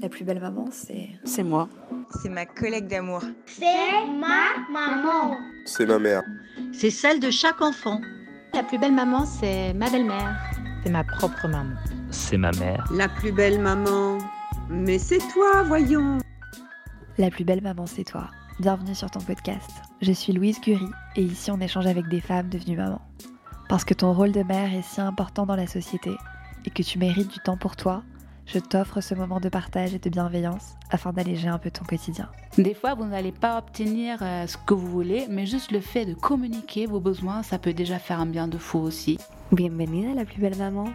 La plus belle maman, c'est. C'est moi. C'est ma collègue d'amour. C'est ma maman. C'est ma mère. C'est celle de chaque enfant. La plus belle maman, c'est ma belle-mère. C'est ma propre maman. C'est ma mère. La plus belle maman. Mais c'est toi, voyons. La plus belle maman, c'est toi. Bienvenue sur ton podcast. Je suis Louise Curie et ici on échange avec des femmes devenues mamans. Parce que ton rôle de mère est si important dans la société et que tu mérites du temps pour toi, je t'offre ce moment de partage et de bienveillance afin d'alléger un peu ton quotidien. Des fois, vous n'allez pas obtenir euh, ce que vous voulez, mais juste le fait de communiquer vos besoins, ça peut déjà faire un bien de fou aussi. Bienvenue à la plus belle maman.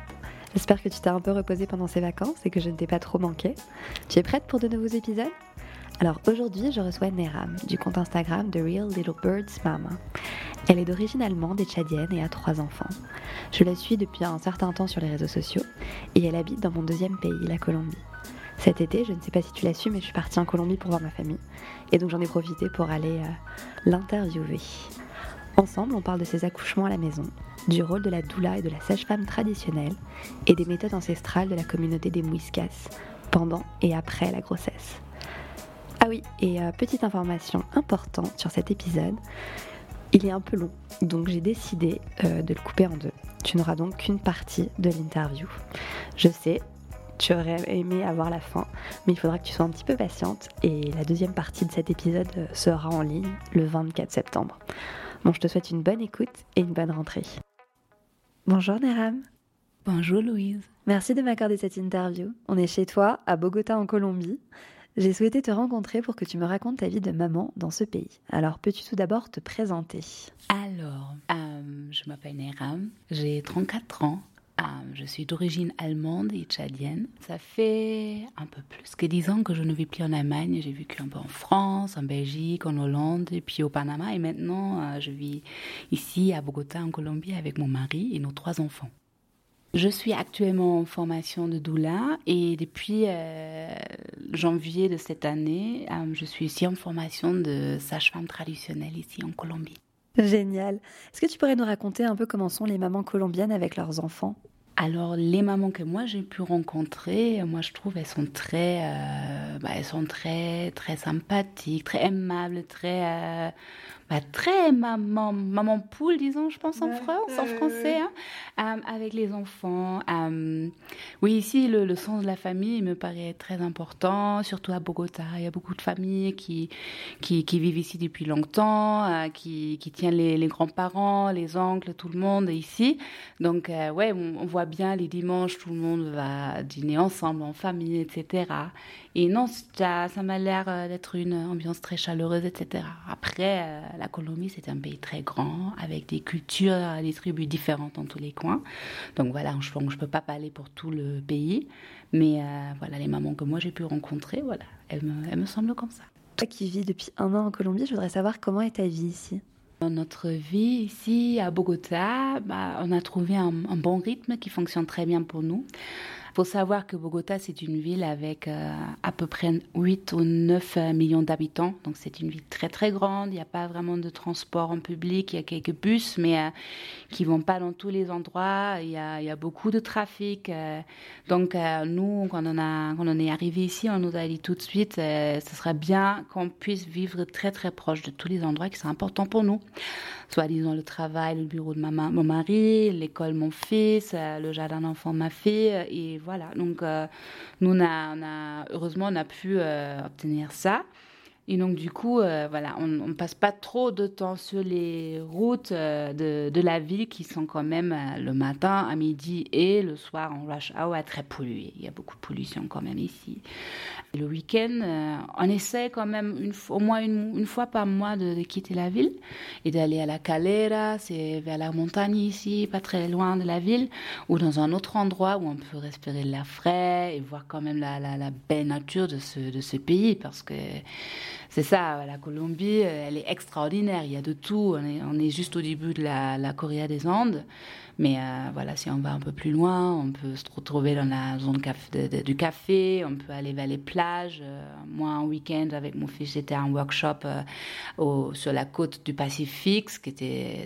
J'espère que tu t'es un peu reposée pendant ces vacances et que je ne t'ai pas trop manqué. Tu es prête pour de nouveaux épisodes? Alors aujourd'hui, je reçois Neram du compte Instagram The Real Little Birds Mama. Elle est d'origine allemande et tchadienne et a trois enfants. Je la suis depuis un certain temps sur les réseaux sociaux et elle habite dans mon deuxième pays, la Colombie. Cet été, je ne sais pas si tu l'as su, mais je suis partie en Colombie pour voir ma famille et donc j'en ai profité pour aller euh, l'interviewer. Ensemble, on parle de ses accouchements à la maison, du rôle de la doula et de la sage-femme traditionnelle et des méthodes ancestrales de la communauté des Muiscas pendant et après la grossesse. Ah oui, et euh, petite information importante sur cet épisode, il est un peu long, donc j'ai décidé euh, de le couper en deux. Tu n'auras donc qu'une partie de l'interview. Je sais, tu aurais aimé avoir la fin, mais il faudra que tu sois un petit peu patiente et la deuxième partie de cet épisode euh, sera en ligne le 24 septembre. Bon, je te souhaite une bonne écoute et une bonne rentrée. Bonjour Neram. Bonjour Louise. Merci de m'accorder cette interview. On est chez toi, à Bogota en Colombie. J'ai souhaité te rencontrer pour que tu me racontes ta vie de maman dans ce pays. Alors, peux-tu tout d'abord te présenter? Alors, euh, je m'appelle Neram, j'ai 34 ans. Euh, je suis d'origine allemande et tchadienne. Ça fait un peu plus que 10 ans que je ne vis plus en Allemagne. J'ai vécu un peu en France, en Belgique, en Hollande et puis au Panama. Et maintenant, euh, je vis ici à Bogota, en Colombie, avec mon mari et nos trois enfants. Je suis actuellement en formation de doula et depuis euh, janvier de cette année, euh, je suis aussi en formation de sage-femme traditionnelle ici en Colombie. Génial. Est-ce que tu pourrais nous raconter un peu comment sont les mamans colombiennes avec leurs enfants? Alors les mamans que moi j'ai pu rencontrer, moi je trouve elles sont très, euh, bah, elles sont très très sympathiques, très aimables, très bah, très maman, maman poule, disons, je pense en France, en français, hein, euh, avec les enfants. Euh, oui, ici, le, sens de la famille me paraît très important, surtout à Bogota. Il y a beaucoup de familles qui, qui, vivent ici depuis longtemps, euh, qui, qui tiennent les, grands-parents, les oncles, tout le monde ici. Donc, ouais, on, voit bien les dimanches, tout le monde va dîner ensemble, en famille, etc. Et non, ça, ça m'a l'air d'être une ambiance très chaleureuse, etc. Après, la Colombie, c'est un pays très grand, avec des cultures, des tribus différentes dans tous les coins. Donc voilà, je ne peux pas parler pour tout le pays. Mais euh, voilà, les mamans que moi j'ai pu rencontrer, voilà, elles me, me semblent comme ça. Toi qui vis depuis un an en Colombie, je voudrais savoir comment est ta vie ici dans notre vie ici à Bogota, bah, on a trouvé un, bon rythme qui fonctionne très bien pour nous. Faut savoir que Bogota, c'est une ville avec euh, à peu près 8 ou 9 euh, millions d'habitants. Donc c'est une ville très très grande. Il n'y a pas vraiment de transport en public. Il y a quelques bus, mais euh, qui vont pas dans tous les endroits. Il y a, beaucoup de trafic. donc nous, quand on, est arrivé ici, on nous a dit tout de suite, ce serait bien qu'on puisse vivre très très proche de tous les endroits qui sont importants pour nous soit disons le travail, le bureau de ma, mon mari, l'école mon fils, euh, le jardin d'enfants ma fille, et voilà. Donc euh, nous, on a, heureusement, on a pu euh, obtenir ça. Et donc, du coup, euh, voilà, on ne passe pas trop de temps sur les routes euh, de, de, la ville qui sont quand même euh, le matin, à midi et le soir en rush hour très polluées. Il y a beaucoup de pollution quand même ici. le week-end, on essaie quand même au moins une, fois par mois de, quitter la ville et d'aller à la Calera, c'est vers la montagne ici, pas très loin de la ville, ou dans un autre endroit où on peut respirer l'air frais et voir quand même la belle nature de ce, de ce pays parce que c'est ça, la Colombie, euh, elle est extraordinaire. Il y a de tout. On est, juste au début de la, Corée des Andes. Mais euh, voilà, si on va un peu plus loin, on peut se retrouver dans la zone du café, on peut aller vers les plages. Euh, moi, un week-end avec mon fils, j'étais à un workshop au, sur la côte du Pacifique, ce qui était,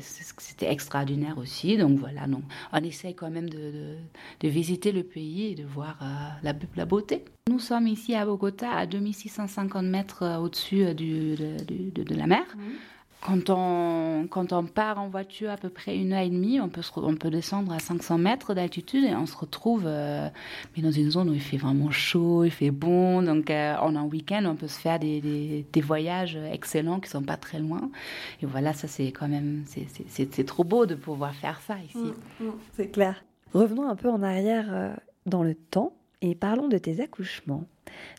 extraordinaire aussi. Donc voilà, donc, on essaye quand même de, visiter le pays et de voir la, beauté. Nous sommes ici à Bogota, à 2650 mètres au-dessus de, de, la mer. Quand on, quand on part en voiture à peu près une heure et demie, on peut, on peut descendre à 500 mètres d'altitude et on se retrouve euh, dans une zone où il fait vraiment chaud, il fait bon. Donc euh, en un week-end, on peut se faire des, des, voyages excellents qui sont pas très loin. Et voilà, ça c'est quand même, c'est trop beau de pouvoir faire ça ici. Mmh, mmh, c'est clair. Revenons un peu en arrière euh, dans le temps et parlons de tes accouchements.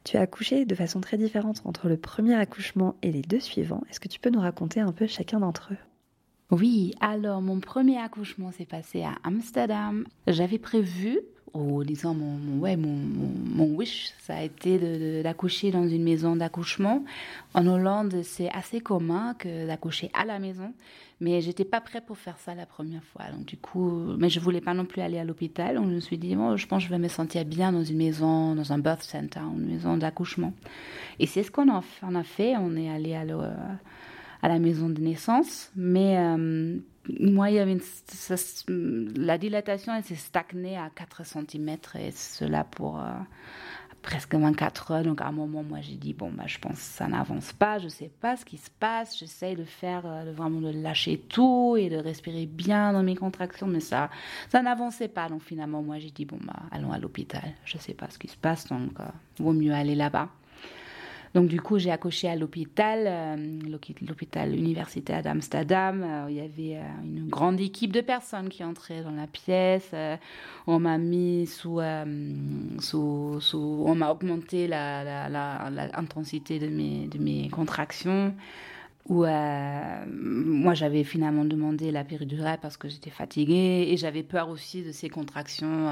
Tu as accouché de façon très différente entre le premier accouchement et les deux suivants. Est-ce que tu peux nous raconter un peu chacun d'entre eux? Oui, alors mon premier accouchement s'est passé à Amsterdam. J'avais prévu ou disons mon, ouais, mon, mon, wish, ça a été d'accoucher dans une maison d'accouchement. En Hollande, c'est assez commun que d'accoucher à la maison, mais j'étais pas prête pour faire ça la première fois. Donc du coup, mais je voulais pas non plus aller à l'hôpital. Donc je me suis dit, bon, je pense que je vais me sentir bien dans une maison, dans un birth center, une maison d'accouchement. Et c'est ce qu'on a, a, fait. On est allé à, à la maison de naissance, mais euh, moi, il y avait la dilatation, elle s'est stagnée à 4 cm et cela pour euh, presque 24 heures. Donc, à un moment, moi, j'ai dit, bon, bah, je pense que ça n'avance pas, je ne sais pas ce qui se passe. J'essaye de faire, euh, vraiment de lâcher tout et de respirer bien dans mes contractions, mais ça, ça n'avançait pas. Donc, finalement, moi, j'ai dit, bon, bah, allons à l'hôpital. Je sais pas ce qui se passe, donc, euh, vaut mieux aller là-bas. Donc du coup, j'ai accouché à l'hôpital, euh, l'hôpital universitaire d'Amsterdam. Euh, il y avait euh, une grande équipe de personnes qui entraient dans la pièce. on m'a mis sous, sous, on m'a augmenté l'intensité la, de, mes, de mes contractions. Où moi j'avais finalement demandé la péridurale parce que j'étais fatiguée et j'avais peur aussi de ces contractions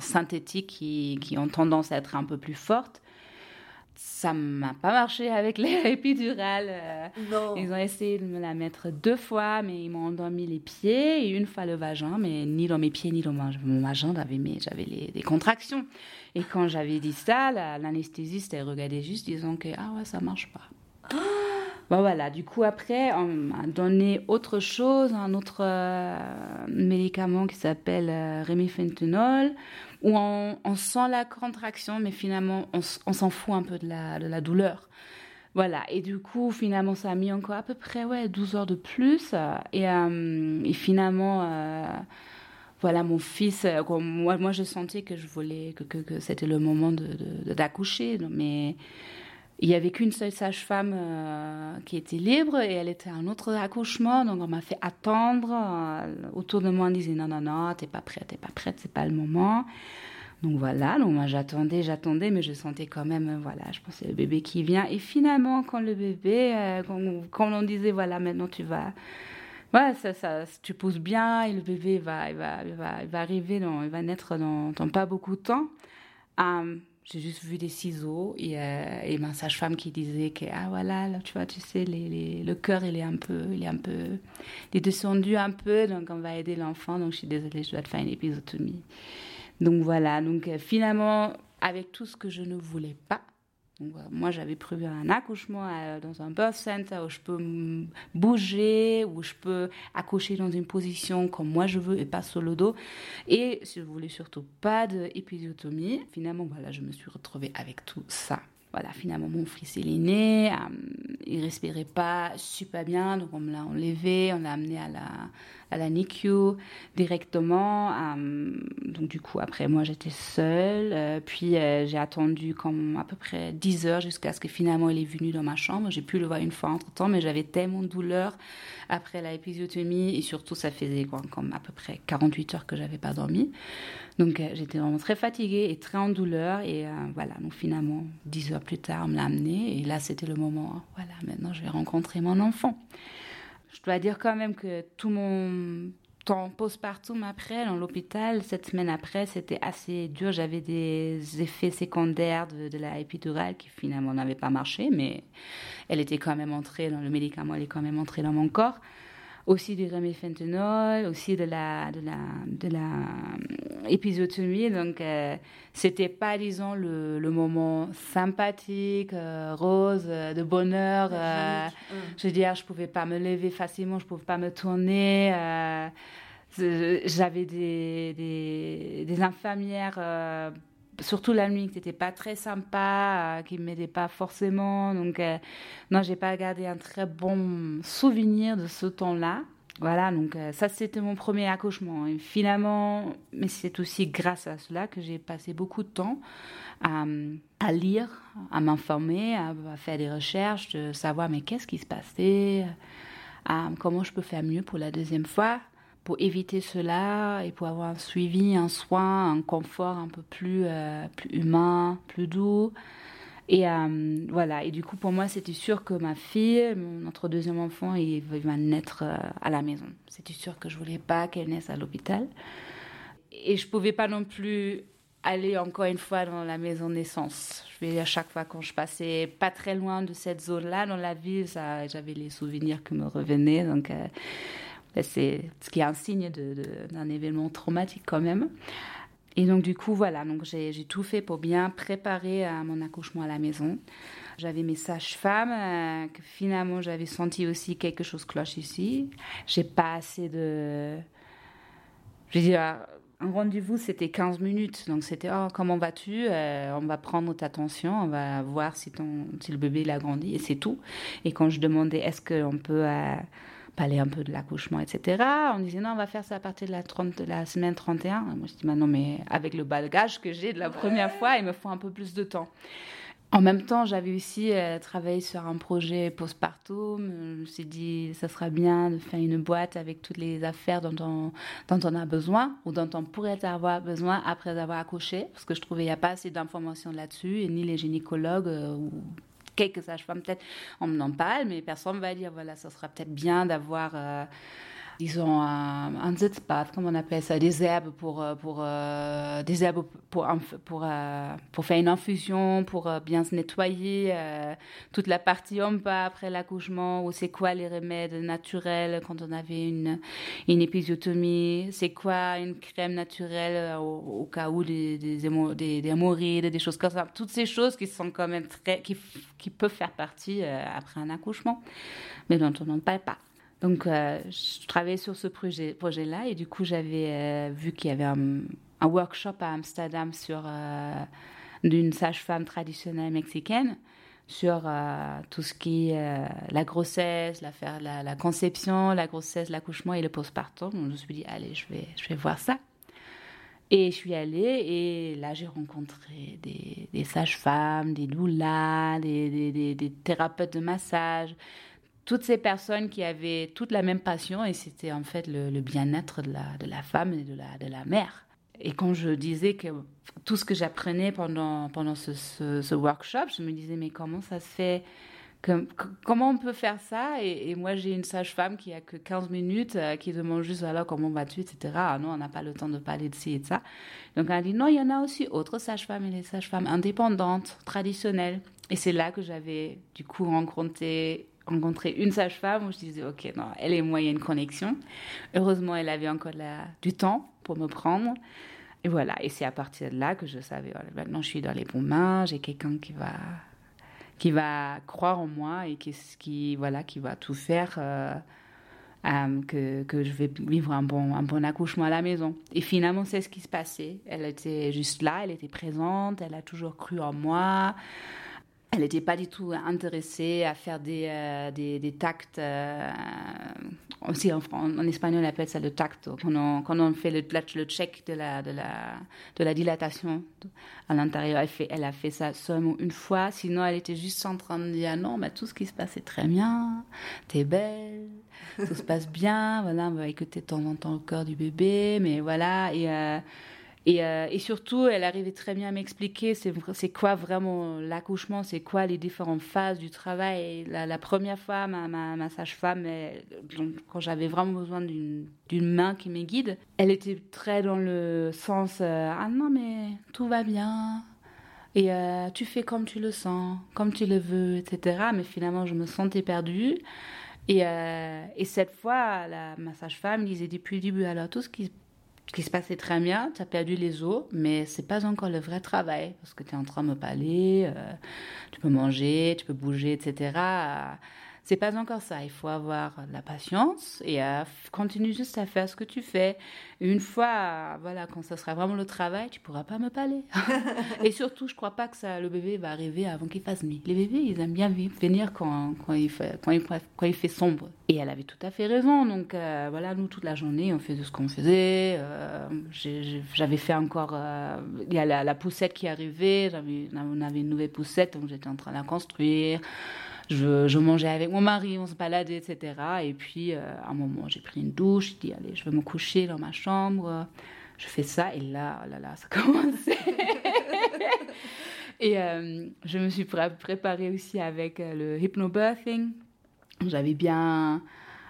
synthétiques qui, qui, ont tendance à être un peu plus fortes ça m'a pas marché avec les épidurales. Euh. Ils ont essayé de me la mettre deux fois, mais ils m'ont endormi les pieds et une fois le vagin, mais ni dans mes pieds ni dans mon vagin, j'avais j'avais des contractions. Et quand j'avais dit ça, l'anesthésiste elle regardait juste, disant que ah ouais ça marche pas. Bon voilà, du coup après on m'a donné autre chose, un autre euh, médicament qui s'appelle euh, remifentanol où on, sent la contraction, mais finalement, on, s'en fout un peu de la, douleur. Voilà, et du coup, finalement, ça a mis encore à peu près ouais, 12 heures de plus. Et, euh, finalement, euh, voilà, mon fils, moi, moi, je sentais que je voulais, que, que, que c'était le moment d'accoucher, de, mais il y avait qu'une seule sage-femme euh, qui était libre et elle était à un autre accouchement, donc on m'a fait attendre. Euh, autour de moi, on disait non, non, non, t'es pas prête, t'es pas prête, c'est pas le moment. Donc voilà, donc moi j'attendais, j'attendais, mais je sentais quand même, euh, voilà, je pensais le bébé qui vient. Et finalement, quand le bébé, quand, on disait voilà, maintenant tu vas, voilà, ça, ça, tu pousses bien et le bébé va, il va, il va, va arriver, dans, il va naître dans, dans pas beaucoup de temps. J'ai juste vu des ciseaux et, euh, et ma sage-femme qui disait que ah voilà là, tu vois tu sais les, les, le cœur il est un peu il est un peu il est descendu un peu donc on va aider l'enfant. Donc je suis désolée je dois te faire une épisotomie donc voilà. Donc euh, finalement avec tout ce que je ne voulais pas moi, j'avais prévu un accouchement euh, dans un birth center où je peux bouger, où je peux accoucher dans une position comme moi je veux et pas sur le dos. Et je voulais surtout pas d'épisiotomie. Finalement, voilà, je me suis retrouvée avec tout ça. Voilà, finalement, mon fils, il est né, euh, il respirait pas super bien, donc on me l'a enlevé, on l'a amené à la, à la NICU directement. Euh, donc du coup, après, moi, j'étais seule. Euh, puis euh, j'ai attendu comme à peu près 10 heures jusqu'à ce que finalement il est venu dans ma chambre. J'ai pu le voir une fois entre-temps, mais j'avais tellement de douleur après la épisiotomie et surtout ça faisait comme à peu près 48 heures que j'avais pas dormi. Donc j'étais vraiment très fatiguée et très en douleur et voilà, donc finalement 10 heures plus tard on me l'a amené et là c'était le moment, voilà, maintenant je vais rencontrer mon enfant. Je dois dire quand même que tout mon temps postpartum après, dans l'hôpital, cette semaine après, c'était assez dur. J'avais des effets secondaires de, la épidurale qui finalement n'avaient pas marché, mais elle était quand même entrée dans le médicament, elle est quand même entrée dans mon corps. Aussi du remifentanol, aussi de la, de la, de la euh, épisiotomie. Donc, euh, c'était pas, disons, le, le moment sympathique, euh, rose, de bonheur. Je veux dire, je pouvais pas me lever facilement, je pouvais pas me tourner. J'avais des, des, des, infirmières surtout la nuit, qui n'était pas très sympa, qui ne m'aidait pas forcément. Donc, euh, non, j'ai pas gardé un très bon souvenir de ce temps-là. Voilà, donc euh, ça c'était mon premier accouchement. Et finalement, mais c'est aussi grâce à cela que j'ai passé beaucoup de temps à, lire, à m'informer, à, faire des recherches, de savoir mais qu'est-ce qui se passait, à, comment je peux faire mieux pour la deuxième fois pour éviter cela et pour avoir un suivi, un soin, un confort un peu plus, euh, plus humain, plus doux. Et euh, voilà, et du coup pour moi c'était sûr que ma fille, notre deuxième enfant, il va naître euh, à la maison. C'était sûr que je voulais pas qu'elle naisse à l'hôpital. Et je pouvais pas non plus aller encore une fois dans la maison naissance. Je vais à chaque fois quand je passais pas très loin de cette zone-là dans la ville, j'avais les souvenirs qui me revenaient. Donc c'est ce qui est un signe d'un événement traumatique quand même. Et donc du coup, voilà, donc j'ai tout fait pour bien préparer à mon accouchement à la maison. J'avais mes sages-femmes, euh, que finalement j'avais senti aussi quelque chose cloche ici. J'ai pas assez de... Je veux dire, un rendez-vous, c'était 15 minutes. Donc, c'était oh, comment vas-tu? Euh, On va prendre ta tension, on va voir si, ton, si le bébé il a grandi, et c'est tout. Et quand je demandais est-ce qu'on peut parler un peu de l'accouchement, etc. On disait non, on va faire ça à partir de la, 30, de la semaine 31. moi, je dis, bah non, mais avec le bagage que j'ai de la première fois, il me faut un peu plus de temps. En même temps, j'avais aussi euh, travaillé sur un projet postpartum. Je me suis dit, ça sera bien de faire une boîte avec toutes les affaires dont on, dont on a besoin ou dont on pourrait avoir besoin après avoir accouché, parce que je trouvais qu'il n'y a pas assez d'informations là-dessus, et ni les gynécologues euh, ou quelques sages-femmes peut-être on en parle, mais personne ne va dire voilà, ça sera peut-être bien d'avoir disons, un, un sitzbad, comment on appelle ça, des herbes pour, euh, pour, euh, des herbes pour, euh, pour, faire une infusion, pour bien se nettoyer, toute la partie homme après l'accouchement, ou c'est quoi les remèdes naturels quand on avait une, une épisiotomie, c'est quoi une crème naturelle au, cas où des, des, des, des hémorroïdes, des choses comme ça. Toutes ces choses qui sont quand même très, qui, qui peuvent faire partie après un accouchement, mais dont on n'en parle pas. Donc, euh, je travaillais sur ce projet, projet-là et du coup, j'avais euh, vu qu'il y avait un, workshop à Amsterdam sur euh, d'une sage-femme traditionnelle mexicaine sur tout ce qui est la grossesse, la, conception, la grossesse, l'accouchement et le postpartum. Donc, je me suis dit, allez, je vais, je vais voir ça. Et je suis allée et là, j'ai rencontré des, des sages-femmes, des doulas, des, thérapeutes de massage, toutes ces personnes qui avaient toute la même passion et c'était en fait le, bien-être de la, de la, femme et de la, de la mère. Et quand je disais que tout ce que j'apprenais pendant, pendant ce, workshop, je me disais mais comment ça se fait Comment on peut faire ça? Et, moi j'ai une sage-femme qui a que 15 minutes, euh, qui demande juste alors comment vas-tu, etc. Ah non, on n'a pas le temps de parler de ci et de ça. Donc elle dit non, il y en a aussi autres sages-femmes et les sages-femmes indépendantes, traditionnelles. Et c'est là que j'avais du coup rencontré rencontré une sage-femme où je disais, OK, non, elle et moi, connexion. Heureusement, elle avait encore du temps pour me prendre. Et voilà, et c'est à partir de là que je savais, maintenant je suis dans les bons mains, j'ai quelqu'un qui va, qui va croire en moi et qui, qui, voilà, qui va tout faire euh, euh, que, que je vais vivre un bon, un bon accouchement à la maison. Et finalement, c'est ce qui se passait. Elle était juste là, elle était présente, elle a toujours cru en moi. Elle n'était pas du tout intéressée à faire des, euh, des, des, tacts. Euh, aussi en, espagnol, on appelle ça le tacto. Quand on, fait le, check de la, dilatation à l'intérieur, elle, a fait ça seulement une fois. Sinon, elle était juste en train de dire non, mais tout ce qui se passe est très bien. T'es belle, tout se passe bien. Voilà, on va écouter de temps en temps le cœur du bébé. Mais voilà. Et. Euh, et, euh, et, surtout, elle arrivait très bien à m'expliquer c'est quoi vraiment l'accouchement, c'est quoi les différentes phases du travail. la, première fois, ma, sage-femme, quand j'avais vraiment besoin d'une main qui me guide, elle était très dans le sens euh, Ah non, mais tout va bien. Et euh, tu fais comme tu le sens, comme tu le veux, etc. Mais finalement, je me sentais perdue. Et, et cette fois, la, ma sage-femme disait depuis le début, alors tout ce qui, ce qui se passait très bien, tu as perdu les os, mais c'est pas encore le vrai travail, parce que tu es en train de me parler, euh, tu peux manger, tu peux bouger, etc. C'est pas encore ça. Il faut avoir de la patience et euh, continue juste à faire ce que tu fais. Une fois, voilà, quand ça sera vraiment le travail, tu pourras pas me parler. et surtout, je crois pas que ça, le bébé va arriver avant qu'il fasse nuit. Les bébés, ils aiment bien venir quand, quand, il fait, quand, il, quand il fait sombre. Et elle avait tout à fait raison. Donc euh, voilà, nous, toute la journée, on faisait ce qu'on faisait. Euh, j'avais fait encore. Euh, il y a la, la poussette qui arrivait. On avait une nouvelle poussette, donc j'étais en train de la construire. Je, je, mangeais avec mon mari, on se baladait, etc. Et puis, euh, à un moment, j'ai pris une douche, j'ai dit, allez, je vais me coucher dans ma chambre. Je fais ça, et là, oh là, là, ça commençait. et euh, je me suis préparée aussi avec euh, le hypnobirthing. J'avais bien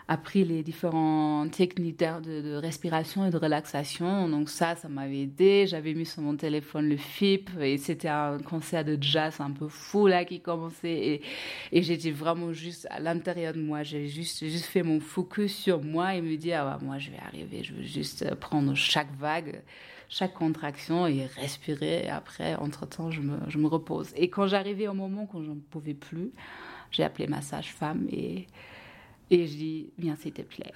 appris les différentes techniques de, de, respiration et de relaxation. Donc ça, ça m'avait aidé. J'avais mis sur mon téléphone le FIP et c'était un concert de jazz un peu fou là qui commençait et, et j'étais vraiment juste à l'intérieur de moi. J'ai juste, juste fait mon focus sur moi et me dire, ah bah, moi je vais arriver, je veux juste prendre chaque vague chaque contraction et respirer. Et après, entre-temps, je me, je me repose. Et quand j'arrivais au moment où je ne pouvais plus, j'ai appelé ma sage-femme et et je dis, viens s'il te plaît.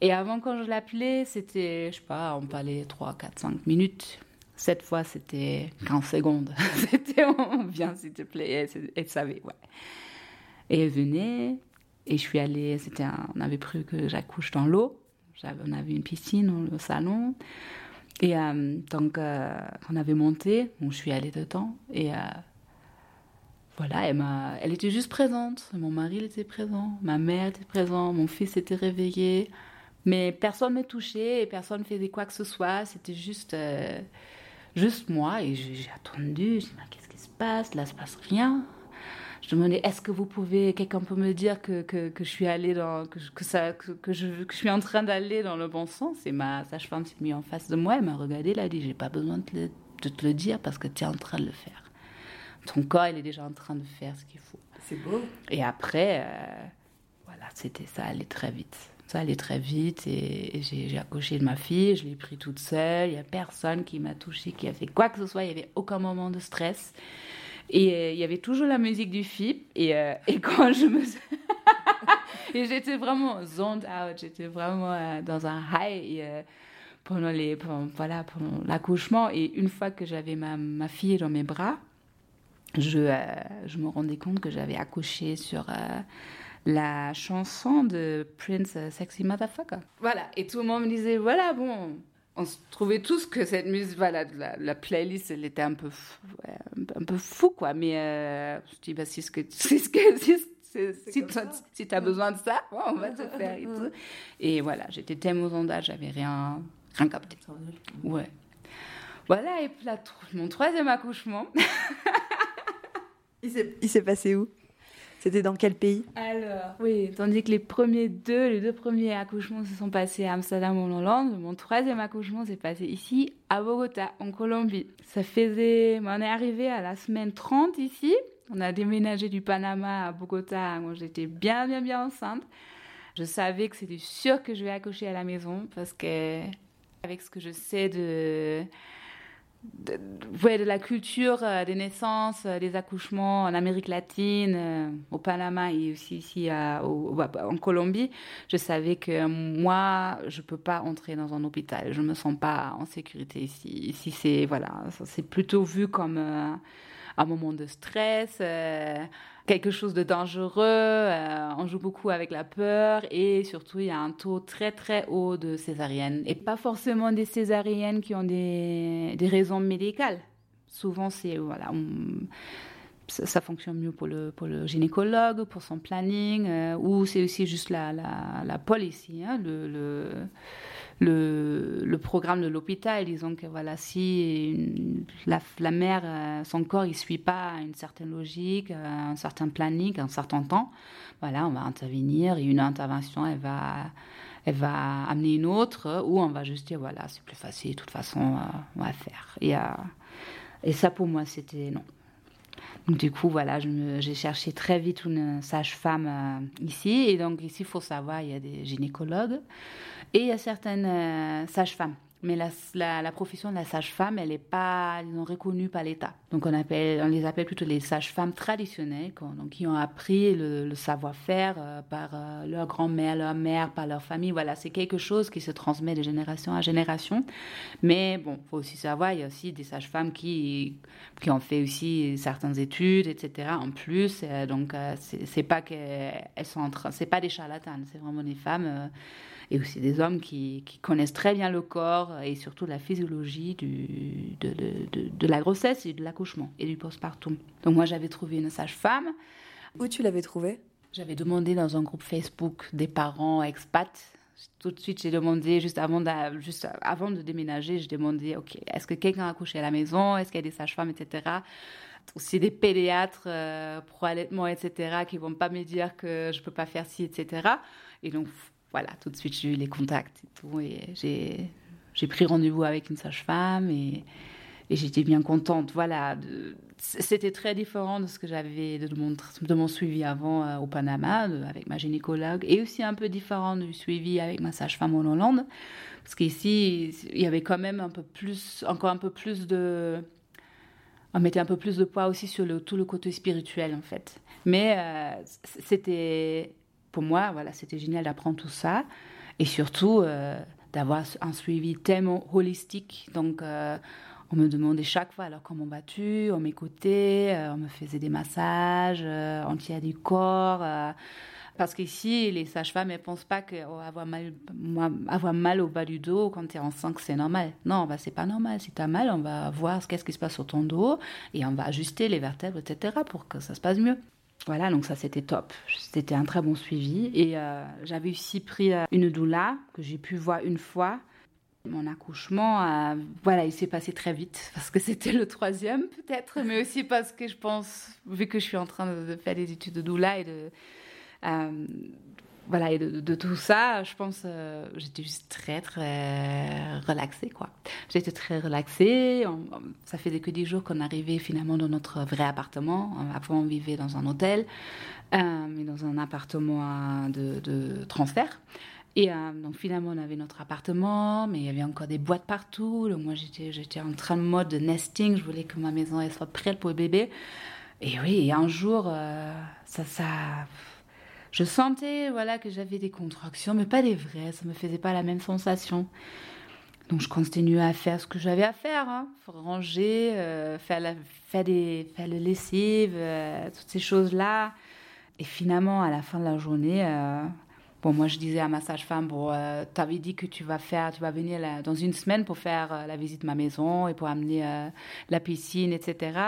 Et avant, quand je l'appelais, c'était, je sais pas, on parlait 3, 4, 5 minutes. Cette fois, c'était 15 secondes. c'était, viens s'il te plaît. Elle, savait, ouais. Et elle venait, et je suis allée, c'était on avait pris que j'accouche dans l'eau. On avait une piscine dans le salon. Et euh, donc, euh, on avait monté, donc je suis allée dedans. Et euh, voilà, elle, était juste présente. Mon mari était présent, ma mère était présente, mon fils était réveillé. Mais personne ne m'a touché et personne ne faisait quoi que ce soit. C'était juste, euh, juste moi. Et j'ai attendu. Je dit, qu'est-ce qui se passe? Là, se passe rien. Je me demandais, est-ce que vous pouvez, quelqu'un peut me dire que, que, je suis allée dans, que, que ça, que, je, que je suis en train d'aller dans le bon sens? Et ma sage-femme s'est mise en face de moi, elle m'a regardé, elle a dit, j'ai pas besoin de te le dire parce que tu es en train de le faire ton corps, il est déjà en train de faire ce qu'il faut. C'est beau. Et après, euh, voilà, c'était ça allait très vite. Ça allait très vite et, et j'ai accouché de ma fille, je l'ai pris toute seule. Il n'y a personne qui m'a touchée, qui a fait quoi que ce soit. Il n'y avait aucun moment de stress. Et euh, il y avait toujours la musique du FIP. Et, euh, et quand je me. et j'étais vraiment zoned out, j'étais vraiment dans un high. Et, pendant les pendant, voilà pendant l'accouchement et une fois que j'avais ma, ma fille dans mes bras je, euh, je me rendais compte que j'avais accouché sur euh, la chanson de Prince euh, Sexy Motherfucker. Voilà, et tout le monde me disait, voilà, bon, on se trouvait tous que cette musique, voilà, la, la playlist, elle était un peu, ouais, un peu fou, quoi. Mais euh, je dis, bah, si ce que, si ce que, si, tu as besoin de ça, bon, on va te faire et tout. Et voilà, j'étais tellement en âge, j'avais rien, rien capté. Ouais. Voilà, et puis là, mon troisième accouchement. Il s'est passé où? C'était dans quel pays? Alors, oui, tandis que les premiers deux, les deux premiers accouchements se sont passés à Amsterdam en Hollande, mon troisième accouchement s'est passé ici, à Bogota, en Colombie. Ça faisait, on est arrivé à la semaine 30 ici. On a déménagé du Panama à Bogota quand j'étais bien, bien, bien enceinte. Je savais que c'était sûr que je vais accoucher à la maison parce que, avec ce que je sais de de, ouais, de la culture euh, des naissances, euh, des accouchements en Amérique latine, euh, au Panama et aussi ici à, au, en Colombie, je savais que moi, je peux pas entrer dans un hôpital. Je me sens pas en sécurité ici. Ici, c'est voilà, c'est plutôt vu comme un moment de stress. Euh, quelque chose de dangereux, euh, on joue beaucoup avec la peur et surtout il y a un taux très très haut de césariennes et pas forcément des césariennes qui ont des, des raisons médicales. Souvent c'est voilà, ça, fonctionne mieux pour le, pour le gynécologue, pour son planning, euh, ou c'est aussi juste la, la, la hein, le, le, programme de l'hôpital. Disons que voilà, si la, la, mère, euh, son corps, il suit pas une certaine logique, euh, un certain planning, un certain temps, voilà, on va intervenir et une intervention, elle va, elle va amener une autre, ou on va juste dire voilà, c'est plus facile, de toute façon, euh, on va faire. Et, et ça, pour moi, c'était non. Du coup, voilà, j'ai cherché très vite une sage-femme euh, ici. Et donc, ici, il faut savoir, il y a des gynécologues et il y a certaines euh, sages-femmes. Mais la, profession de la sage-femme, elle n'est pas ils reconnue par l'État. Donc on, appelle, on les appelle plutôt les sages-femmes traditionnelles, donc, qui ont appris le, savoir-faire euh, par euh, leur grand-mère, leur mère, par leur famille. Voilà, c'est quelque chose qui se transmet de génération à génération. Mais bon, faut aussi savoir, il y a aussi des sages-femmes qui, qui ont fait aussi certaines études, etc. En plus, euh, donc c'est pas sont pas des charlatanes, c'est vraiment des femmes et aussi des hommes qui, connaissent très bien le corps et surtout la physiologie du, de, de, de, la grossesse et de l'accouchement et du postpartum. Donc moi j'avais trouvé une sage-femme. Où tu l'avais trouvée? J'avais demandé dans un groupe Facebook des parents expats. Tout de suite, j'ai demandé, juste avant, de, juste avant de déménager, j'ai demandé, OK, est-ce que quelqu'un a accouché à la maison? Est-ce qu'il y a des sages-femmes, etc aussi des pédiatres euh, pro allaitement, etc., qui vont pas me dire que je peux pas faire ci, etc. Et donc, voilà, tout de suite, j'ai eu les contacts et tout. Et j'ai, pris rendez-vous avec une sage-femme et, j'étais bien contente. Voilà, c'était très différent de ce que j'avais de mon, de mon suivi avant euh, au Panama avec ma gynécologue et aussi un peu différent du suivi avec ma sage-femme en Hollande. Parce qu'ici, il y avait quand même un peu plus, encore un peu plus de. On mettait un peu plus de poids aussi sur le, tout le côté spirituel, en fait. Mais euh, c'était pour moi, voilà, c'était génial d'apprendre tout ça et surtout euh, d'avoir un suivi tellement holistique. Donc, euh, on me demandait chaque fois alors comment vas-tu, on m'écoutait, euh, on me faisait des massages entiers du corps. parce qu'ici, les sages-femmes ne pensent pas qu'avoir mal, mal au bas du dos quand tu es enceinte, c'est normal. Non, bah, c'est pas normal. Si tu as mal, on va voir ce qu'est-ce qui se passe sur ton dos et on va ajuster les vertèbres, etc., pour que ça se passe mieux. Voilà, donc ça c'était top. C'était un très bon suivi. Et euh, j'avais aussi pris euh, une doula que j'ai pu voir une fois. Mon accouchement, euh, voilà, il s'est passé très vite parce que c'était le troisième peut-être, mais aussi parce que je pense, vu que je suis en train de, faire des études de doula et de voilà, et de, tout ça, je pense, euh, j'étais juste très, très relaxée, quoi. J'étais très relaxée. ça faisait que dix jours qu'on arrivait finalement dans notre vrai appartement. Avant, on vivait dans un hôtel, euh, mais dans un appartement de, transfert. Et euh, donc finalement, on avait notre appartement, mais il y avait encore des boîtes partout. Donc moi, j'étais, en train de mode de nesting. Je voulais que ma maison soit prête pour le bébé. Et oui, et un jour, ça, ça, je sentais voilà que j'avais des contractions, mais pas des vraies. Ça me faisait pas la même sensation. Donc je continuais à faire ce que j'avais à faire, hein. ranger, euh, faire, la, faire, faire le lessive, euh, toutes ces choses-là. Et finalement, à la fin de la journée, euh, bon, moi je disais à ma sage-femme, bon, tu avais dit que tu vas faire, tu vas venir dans une semaine pour faire la visite de ma maison et pour amener la piscine, etc.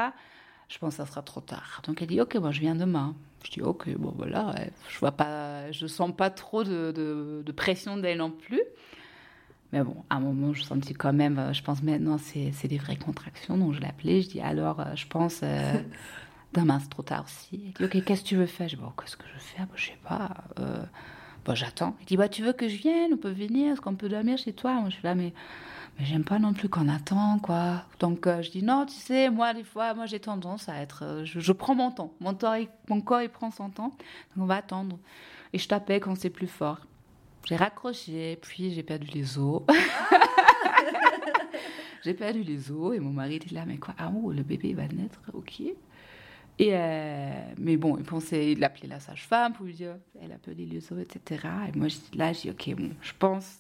Je pense que ça sera trop tard. Donc elle dit, ok, moi je viens demain. Je dis ok, bon voilà, je vois pas, je sens pas trop de, de, pression d'elle non plus. Mais bon, à un moment, je sentis quand même, euh, je pense maintenant, c'est des vraies contractions. Donc je l'ai appelée, je dis alors, euh, je pense, euh, demain c'est trop tard aussi. Elle dit ok, qu'est-ce que tu veux faire? Je dis bon, qu'est-ce que je veux faire? Je sais pas. bon, j'attends. Il dit bah, tu veux que je vienne? On peut venir Est-ce qu'on peut dormir chez toi? Moi je suis là, mais mais j'aime pas non plus qu'on attend, quoi. Donc euh, je dis non, tu sais, moi des fois, moi j'ai tendance à être, euh, je, prends mon temps, mon, temps mon corps il prend son temps, donc on va attendre. Et je tapais quand c'est plus fort. J'ai raccroché, puis j'ai perdu les os. j'ai perdu les os et mon mari était là, mais quoi? Ah oh, le bébé va naître, ok. Et euh, mais bon, il pensait, il appelait la sage-femme pour lui dire, elle a perdu les os, etc. Et moi, là, j'ai dit, ok, bon, je pense,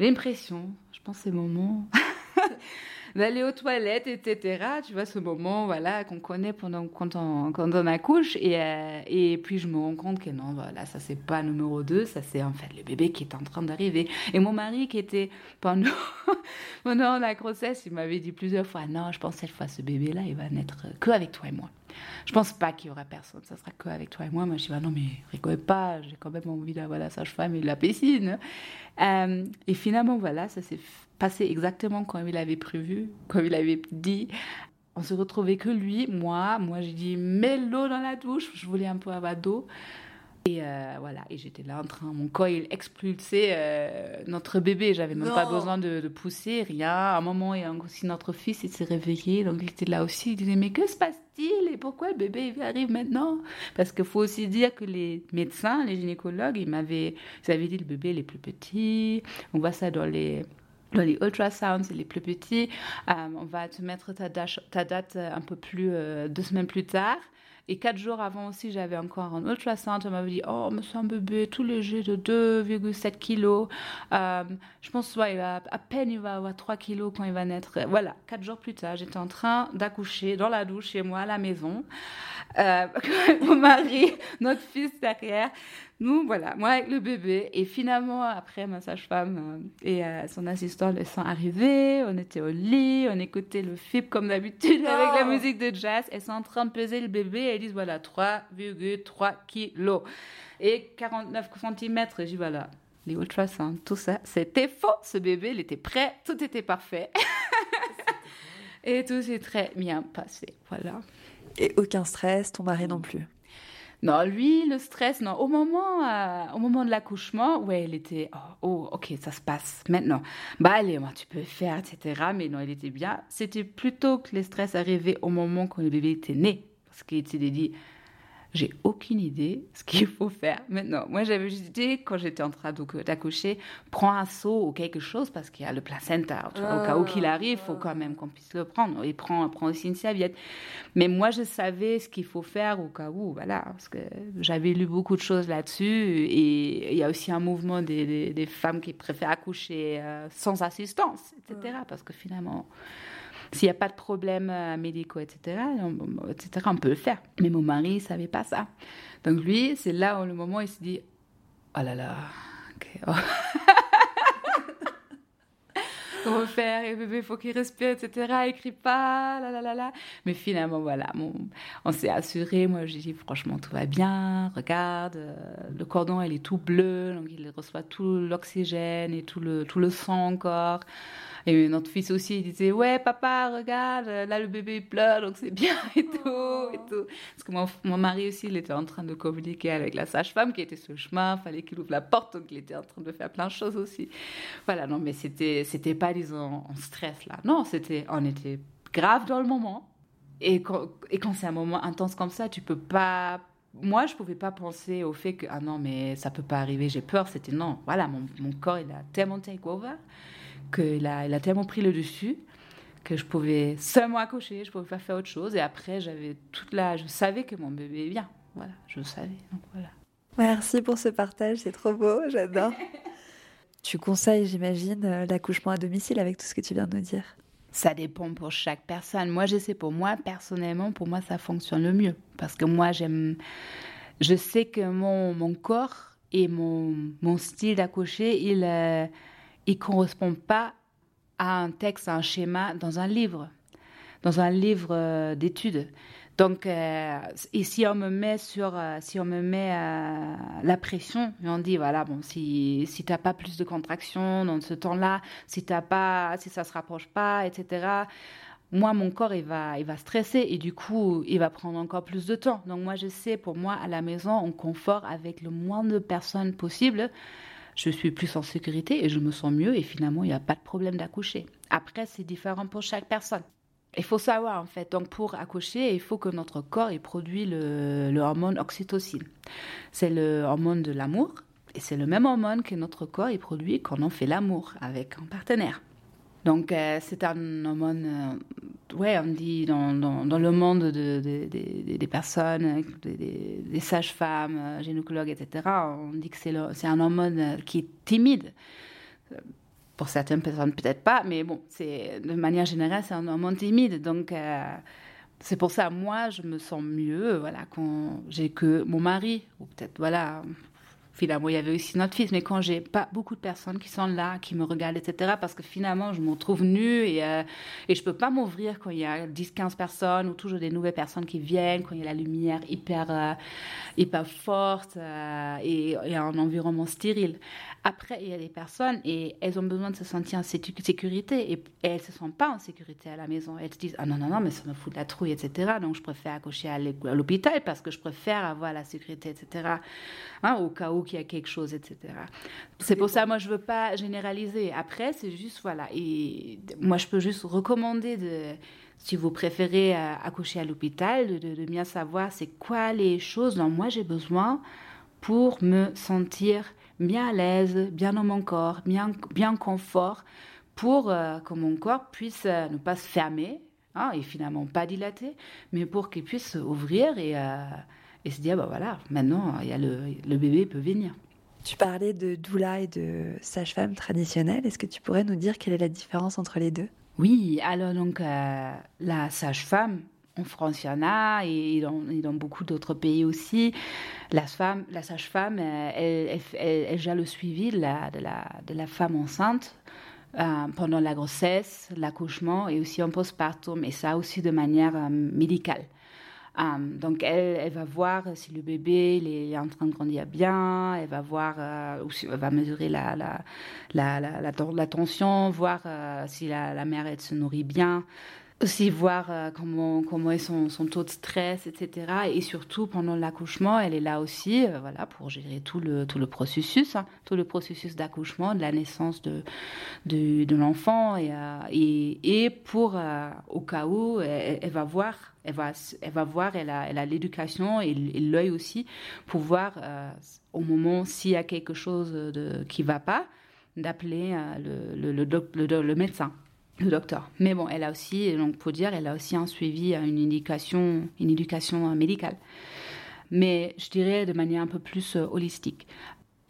l'impression, je pense, ces moments d'aller aux toilettes, etc. Tu vois, ce moment voilà, qu'on connaît pendant, quand, on, quand on accouche. Et, euh, et puis, je me rends compte que non, voilà, ça, c'est pas numéro 2, ça, c'est en fait le bébé qui est en train d'arriver. Et mon mari, qui était pendant, pendant la grossesse, il m'avait dit plusieurs fois Non, je pense cette fois, ce bébé-là, il va naître que avec toi et moi. Je pense pas qu'il y aura personne, ça sera que avec toi et moi. Moi, je dis, ah non, mais rigole pas, j'ai quand même envie d'avoir la sage-femme et la piscine. Euh, et finalement, voilà, ça s'est passé exactement comme il avait prévu, comme il avait dit. On se retrouvait que lui, moi. Moi, j'ai dit, mets l'eau dans la douche. Je voulais un peu avoir d'eau. Et euh, voilà, et j'étais là en train, mon corps il expulsait euh, notre bébé. J'avais même pas besoin de, de, pousser, rien. À un moment, il y a aussi notre fils, il s'est réveillé, donc il était là aussi. Il disait mais que se passe-t-il? Et pourquoi le bébé il arrive maintenant? Parce qu'il faut aussi dire que les médecins, les gynécologues, ils m'avaient, ils avaient dit le bébé il est plus petit. On voit ça dans les dans les ultrasounds, c'est les plus petits. Euh, on va te mettre ta, ta date un peu plus, deux semaines plus tard. Et quatre jours avant aussi, j'avais encore un ultrasound. On m'avait dit Oh, c'est un bébé tout léger de 2,7 kilos. Euh, je pense ouais, à peine il va avoir 3 kilos quand il va naître. Voilà, quatre jours plus tard, j'étais en train d'accoucher dans la douche chez moi à la maison. Euh, mon mari, notre fils derrière. Nous, voilà, moi avec le bébé. Et finalement, après, ma sage-femme euh, et euh, son assistante, elles sont arrivées. On était au lit, on écoutait le film comme d'habitude avec la musique de jazz. Elles sont en train de peser le bébé et elles disent, voilà, 3,3 kilos. Et 49 cm. Et je dis, voilà, les ultrasounds, tout ça, c'était faux. Ce bébé, il était prêt, tout était parfait. et tout s'est très bien passé, voilà. Et aucun stress, ton mari non plus non, lui, le stress, non. Au moment, euh, au moment de l'accouchement, ouais, il était, oh, oh, ok, ça se passe maintenant. Bah allez, moi, tu peux faire, etc. Mais non, il était bien. C'était plutôt que le stress arrivait au moment quand le bébé était né. Parce qu'il était dit, j'ai aucune idée ce qu'il faut faire maintenant. Moi, j'avais juste dit, quand j'étais en train d'accoucher, prends un seau ou quelque chose parce qu'il y a le placenta. au cas où qu'il arrive, il faut quand même qu'on puisse le prendre. Et prends, prends aussi une serviette. Mais moi, je savais ce qu'il faut faire au cas où, voilà. Parce que j'avais lu beaucoup de choses là-dessus. Et il y a aussi un mouvement des, des, femmes qui préfèrent accoucher euh, sans assistance, etc. Parce que finalement, s'il n'y a pas de problème euh, médicaux, etc., on, etc., on peut le faire. Mais mon mari ne savait pas ça. Donc lui, c'est là où le moment il se dit, oh là là, oh. comment faire? Il faut qu'il respire, etc. Écrit pas, là, là, là, là. Mais finalement, voilà, on s'est assuré. Moi, j'ai dit, franchement, tout va bien. Regarde, euh, le cordon, il est tout bleu, donc il reçoit tout l'oxygène et tout le, tout le sang encore. Et notre fils aussi, il disait Ouais, papa, regarde, là le bébé pleure, donc c'est bien et tout, et tout. Parce que mon, mon, mari aussi, il était en train de communiquer avec la sage-femme qui était sur le chemin, fallait qu'il ouvre la porte, donc il était en train de faire plein de choses aussi. Voilà, non, mais c'était, c'était pas, disons, en stress là. Non, c'était, on était grave dans le moment. Et quand, et quand c'est un moment intense comme ça, tu peux pas moi, je pouvais pas penser au fait que, ah non, mais ça peut pas arriver, j'ai peur. C'était non, voilà, mon, mon corps, il a tellement take over qu'il a, il a tellement pris le dessus que je pouvais seulement accoucher, je pouvais pas faire autre chose. Et après, j'avais toute la, je savais que mon bébé est bien. Voilà, je savais. Donc voilà. Merci pour ce partage, c'est trop beau, j'adore. tu conseilles, j'imagine, euh, l'accouchement à domicile avec tout ce que tu viens de nous dire? Ça dépend pour chaque personne. Moi, je sais pour moi, personnellement, pour moi, ça fonctionne le mieux. Parce que moi, j'aime. Je sais que mon, mon corps et mon, mon style d'accoucher, il. Euh, il correspond pas à un texte, à un schéma dans un livre, dans un livre euh, d'études. Donc, euh, et si on me met sur, euh, si on me met la pression, et on dit voilà bon, si si t'as pas plus de contractions dans ce temps-là, si t'as pas, si ça se rapproche pas, etc. Moi, mon corps, il va, il va stresser et du coup, il va prendre encore plus de temps. Donc, moi, je sais, pour moi, à la maison, on confort avec le moins de personnes possible je suis plus en sécurité et je me sens mieux et finalement, il n'y a pas de problème d'accoucher. Après, c'est différent pour chaque personne. Il faut savoir en fait, donc pour accoucher, il faut que notre corps ait produit le, hormone oxytocine. C'est le hormone de l'amour et c'est le même hormone que notre corps ait produit quand on fait l'amour avec un partenaire. Donc euh, c'est un hormone, euh, ouais, on dit dans, dans, le monde de, des personnes, des, sages-femmes, euh, gynécologues, etc., on dit que c'est un hormone qui est timide. Pour certaines personnes, peut-être pas, mais bon, de manière générale, c'est un hormone timide. Donc c'est pour ça, moi, je me sens mieux, voilà, quand j'ai que mon mari, ou peut-être, voilà, finalement, il y avait aussi notre fils. Mais quand j'ai pas beaucoup de personnes qui sont là, qui me regardent, etc., parce que finalement, je me retrouve nue et, euh, et je peux pas m'ouvrir quand il y a 10, 15 personnes ou toujours des nouvelles personnes qui viennent, quand il y a la lumière hyper, euh, hyper forte euh, et, et, un environnement stérile. Après, il y a des personnes et elles ont besoin de se sentir en sécurité et, et elles se sentent pas en sécurité à la maison. Elles se disent, ah non, non, non, mais ça me fout de la trouille, etc. Donc, je préfère accoucher à l'hôpital parce que je préfère avoir la sécurité, etc. Hein, au cas où qu'il y a quelque chose, etc. C'est pour ça, moi, je veux pas généraliser. Après, c'est juste, voilà. Et moi, je peux juste recommander de si vous préférez euh, accoucher à l'hôpital, de, de, de, bien savoir c'est quoi les choses dont moi j'ai besoin pour me sentir bien à l'aise, bien dans mon corps, bien, bien confort, pour euh, que mon corps puisse euh, ne pas se fermer hein, et finalement pas dilater, mais pour qu'il puisse ouvrir et, euh, et, se dire, bah voilà, maintenant, il y a le, le bébé peut venir. Tu parlais de doula et de sage-femme traditionnelle. Est-ce que tu pourrais nous dire quelle est la différence entre les deux? Oui, alors donc la sage-femme, en France, il y en a, et dans, beaucoup d'autres pays aussi. La, femme, la sage-femme, elle, elle, elle, elle, gère le suivi de la, femme enceinte euh, pendant la grossesse, l'accouchement et aussi en postpartum, et ça aussi de manière euh, médicale. Donc elle, va voir si le bébé est, en train de grandir bien, elle va voir, euh, va mesurer la, tension, voir euh, si la mère elle se nourrit bien, aussi voir euh, comment, comment est son, son taux de stress, etc. Et surtout pendant l'accouchement, elle est là aussi, euh, voilà, pour gérer tout le, tout le processus, hein, tout le processus d'accouchement, de la naissance de, de, de l'enfant, et, euh, et, et, pour, euh, au cas où, elle, va voir, elle va, elle va voir, elle a, elle a l'éducation et, l'œil aussi, pour voir au moment s'il y a quelque chose de, qui va pas, d'appeler le, le, le, le, le médecin le docteur. Mais bon, elle a aussi, donc pour dire, elle a aussi un suivi, une éducation, une éducation médicale. Mais je dirais de manière un peu plus holistique.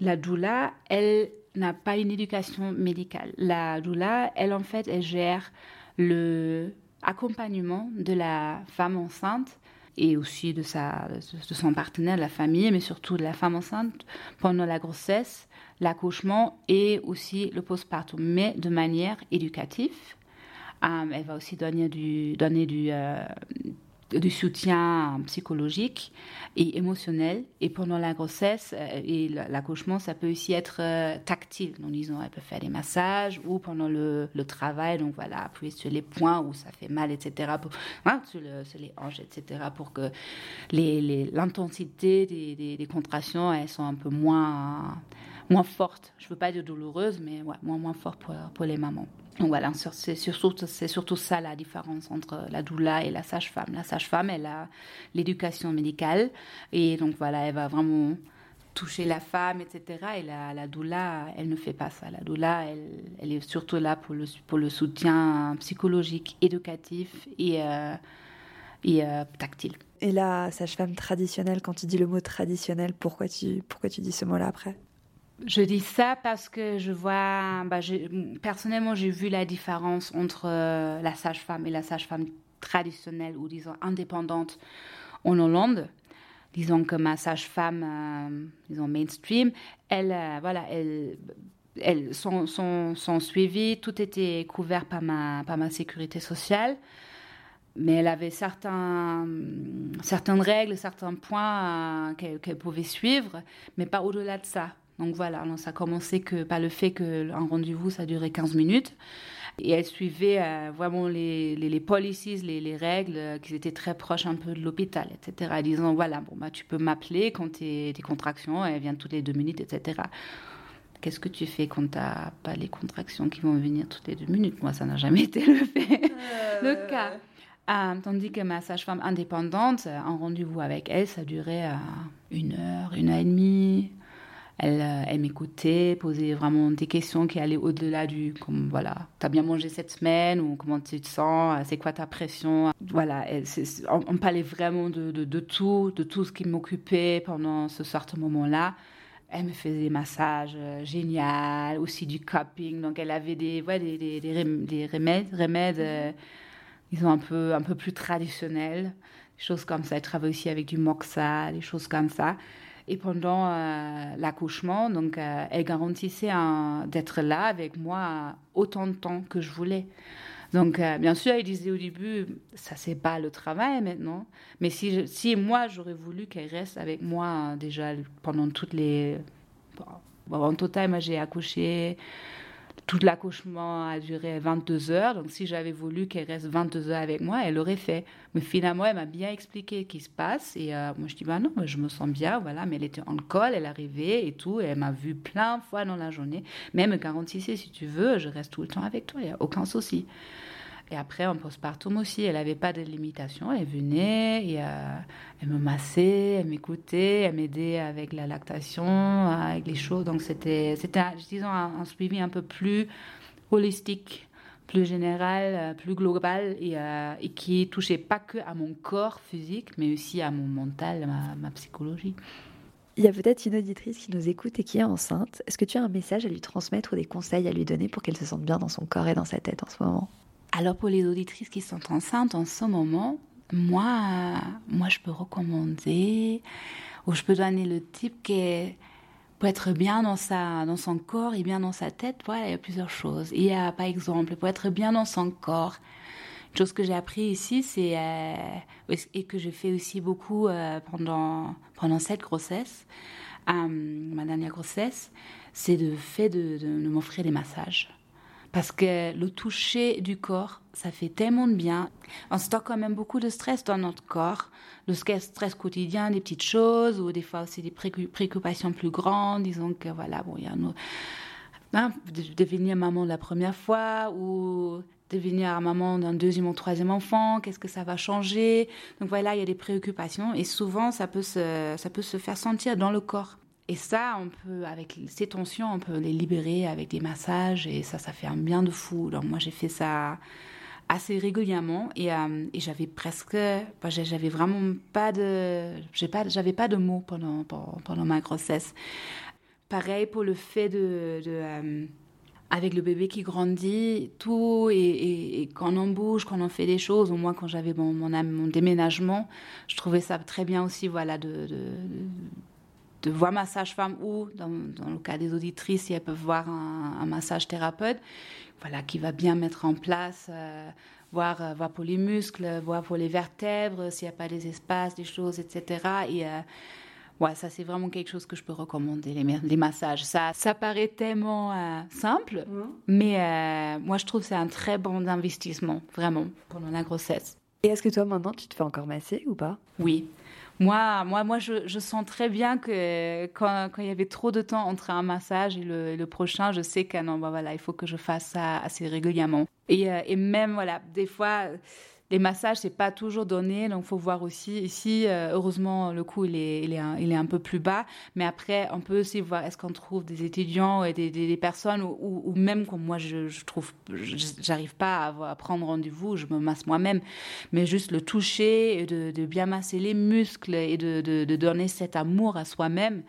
La doula, elle n'a pas une éducation médicale. La doula, elle en fait, elle gère le accompagnement de la femme enceinte et aussi de, sa, de son partenaire, de la famille, mais surtout de la femme enceinte pendant la grossesse, l'accouchement et aussi le postpartum, mais de manière éducative elle va aussi donner euh, du soutien psychologique et émotionnel. Et pendant la grossesse euh, et l'accouchement, ça peut aussi être euh, tactile. Donc, disons, elle peut faire des massages ou pendant le, travail, donc voilà, appuyer sur les points où ça fait mal, etc. Pour, hein, sur, le, sur, les hanches, etc. pour que l'intensité des, contractions, elles sont un peu moins, moins fortes. Je veux pas dire douloureuses, mais moins, moins pour, pour les mamans. Donc voilà, c'est surtout, surtout ça la différence entre la doula et la sage-femme. La sage-femme, elle a l'éducation médicale et donc voilà, elle va vraiment toucher la femme, etc. Et la, la doula, elle ne fait pas ça. La doula, elle, elle est surtout là pour le, pour le soutien psychologique, éducatif et, euh, et euh, tactile. Et la sage-femme traditionnelle, quand tu dis le mot traditionnel, pourquoi tu, pourquoi tu dis ce mot-là après? Je dis ça parce que je vois, bah, personnellement, j'ai vu la différence entre euh, la sage-femme et la sage-femme traditionnelle ou disons indépendante en Hollande. Disons que ma sage-femme, euh, disons mainstream, elle, euh, voilà, elle, elle, son, son, son suivi, tout était couvert par ma, par ma sécurité sociale mais elle avait certains, certaines règles, certains points euh, qu'elle qu pouvait suivre, mais pas au-delà de ça. Donc voilà, alors ça a commencé que par le fait qu'un rendez-vous, ça durait 15 minutes. Et elle suivait euh, vraiment les, les, les policies, les, les règles, euh, qui étaient très proches un peu de l'hôpital, etc. Disant, voilà, bon, bah, tu peux m'appeler quand tes, tes contractions, elles viennent toutes les deux minutes, etc. Qu'est-ce que tu fais quand tu n'as pas les contractions qui vont venir toutes les deux minutes? Moi, ça n'a jamais été le, fait, euh... le cas. Euh, tandis que ma sage-femme indépendante, un rendez-vous avec elle, ça durait une heure, une heure et demie, elle, euh, elle m'écoutait, posait vraiment des questions qui allaient au-delà du comme voilà, t'as bien mangé cette semaine ou comment tu te sens, c'est quoi ta pression, voilà, elle, on, on, parlait vraiment de, de, tout, de tout ce qui m'occupait pendant ce certain moment-là. Elle me faisait des massages euh, génial, aussi du cupping, donc elle avait des ouais, des, des, des, des remèdes, remèdes euh, sont un peu un peu plus traditionnels, des choses comme ça. Elle travaille aussi avec du moxa, des choses comme ça. Et pendant euh, l'accouchement, donc, euh, elle garantissait d'être là avec moi autant de temps que je voulais. Donc, euh, bien sûr, elle disait au début, ça c'est pas le travail maintenant. Mais si, si moi j'aurais voulu qu'elle reste avec moi déjà pendant toutes les. Bon, en total, moi j'ai accouché tout l'accouchement a duré 22 heures, donc si j'avais voulu qu'elle reste 22 heures avec moi, elle l'aurait fait. Mais finalement, elle m'a bien expliqué ce qui se passe. Et euh, moi, je dis, bah non, je me sens bien, voilà. Mais elle était en col, elle arrivait et tout. Et elle m'a vu plein de fois dans la journée. Même 46, si tu veux, je reste tout le temps avec toi, il n'y a aucun souci. Et après, en postpartum aussi, elle n'avait pas de limitation. Elle venait, euh, elle me massait, elle m'écoutait, elle m'aidait avec la lactation, avec les choses. Donc c'était, c'était disons, un, suivi un peu plus holistique, plus général, euh, plus global, et, euh, et, qui touchait pas que à mon corps physique, mais aussi à mon mental, ma, ma psychologie. Il y a peut-être une auditrice qui nous écoute et qui est enceinte. Est-ce que tu as un message à lui transmettre ou des conseils à lui donner pour qu'elle se sente bien dans son corps et dans sa tête en ce moment? Alors pour les auditrices qui sont enceintes en ce moment, moi, moi je peux recommander ou je peux donner le type qui est pour être bien dans, sa, dans son corps et bien dans sa tête, voilà, il y a plusieurs choses. Il y a par exemple, pour être bien dans son corps, une chose que j'ai appris ici, c'est euh, et que je fais aussi beaucoup euh, pendant pendant cette grossesse, euh, ma dernière grossesse, c'est le fait de, de m'offrir des massages. Parce que le toucher du corps, ça fait tellement de bien. On stocke quand même beaucoup de stress dans notre corps. Le stress quotidien, des petites choses, ou des fois aussi des préoccupations plus grandes. Disons que voilà, bon, il y a nos... Hein, devenir maman la première fois, ou devenir maman d'un deuxième ou troisième enfant, qu'est-ce que ça va changer? Donc voilà, il y a des préoccupations et souvent ça peut se, ça peut se faire sentir dans le corps. Et ça, on peut, avec ces tensions, on peut les libérer avec des massages et ça, ça fait un bien de fou. Donc moi, j'ai fait ça assez régulièrement et, euh, et j'avais presque, j'avais vraiment pas de, pas, j'avais pas de mots pendant, pendant, ma grossesse. Pareil pour le fait de, euh, avec le bébé qui grandit, tout, et, quand on bouge, quand on fait des choses, au moins quand j'avais mon, déménagement, je trouvais ça très bien aussi, voilà, de de voir ma sage-femme ou, dans, le cas des auditrices, si elles peuvent voir un, massage thérapeute, voilà, qui va bien mettre en place, euh, voir, euh, voir pour les muscles, voir pour les vertèbres, s'il n'y a pas des espaces, des choses, etc. Et euh, ouais, ça c'est vraiment quelque chose que je peux recommander, les, les massages. Ça, ça paraît tellement simple, mmh. mais moi je trouve que c'est un très bon investissement, vraiment, pendant la grossesse. Et est-ce que toi maintenant tu te fais encore masser ou pas? Oui, moi, moi, moi je, sens très bien que quand, il y avait trop de temps entre un massage et le, le prochain, je sais que non, bah voilà, il faut que je fasse ça assez régulièrement. Et, euh, et même, voilà, des fois, les massages, c'est pas toujours donné, donc faut voir aussi. Ici, euh, heureusement, le coût il est, il est, un, il est un peu plus bas, mais après, on peut aussi voir est-ce qu'on trouve des étudiants et des, des, personnes ou, ou, même comme moi, je, je trouve, j'arrive pas à, à prendre rendez-vous, je me masse moi-même, mais juste le toucher, de, de bien masser les muscles et de, de, de donner cet amour à soi-même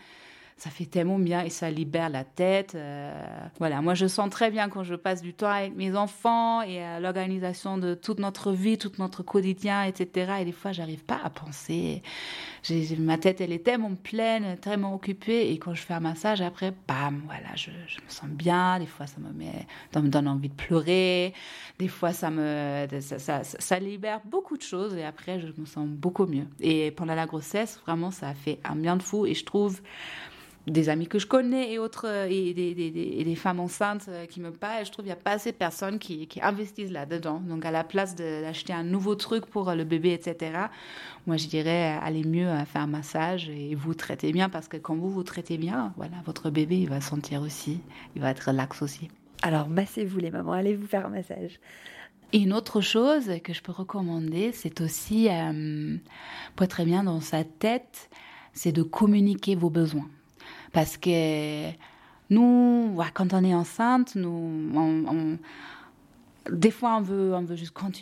ça fait tellement bien et ça libère la tête. Euh, voilà, moi je sens très bien quand je passe du temps avec mes enfants et à l'organisation de toute notre vie, tout notre quotidien, etc. Et des fois, j'arrive pas à penser. ma tête, elle est tellement pleine, tellement occupée. Et quand je fais un massage, après, bam, voilà, je, me sens bien. Des fois, ça me met, ça me donne envie de pleurer. Des fois, ça me, ça, ça libère beaucoup de choses. Et après, je me sens beaucoup mieux. Et pendant la grossesse, vraiment, ça a fait un bien de fou. Et je trouve des amis que je connais et autres, euh, et des, des, des, femmes enceintes euh, qui me parlent. Je trouve qu'il n'y a pas assez de personnes qui, qui investissent là-dedans. Donc, à la place d'acheter un nouveau truc pour euh, le bébé, etc., moi, je dirais, allez mieux faire un massage et vous traitez bien parce que quand vous vous traitez bien, voilà, votre bébé, il va sentir aussi, il va être relax aussi. Alors, massez-vous les mamans, allez vous faire un massage. Et une autre chose que je peux recommander, c'est aussi, pour être bien dans sa tête, c'est de communiquer vos besoins. Parce que nous, quand on est enceinte, nous, des fois, on veut, on veut juste continuer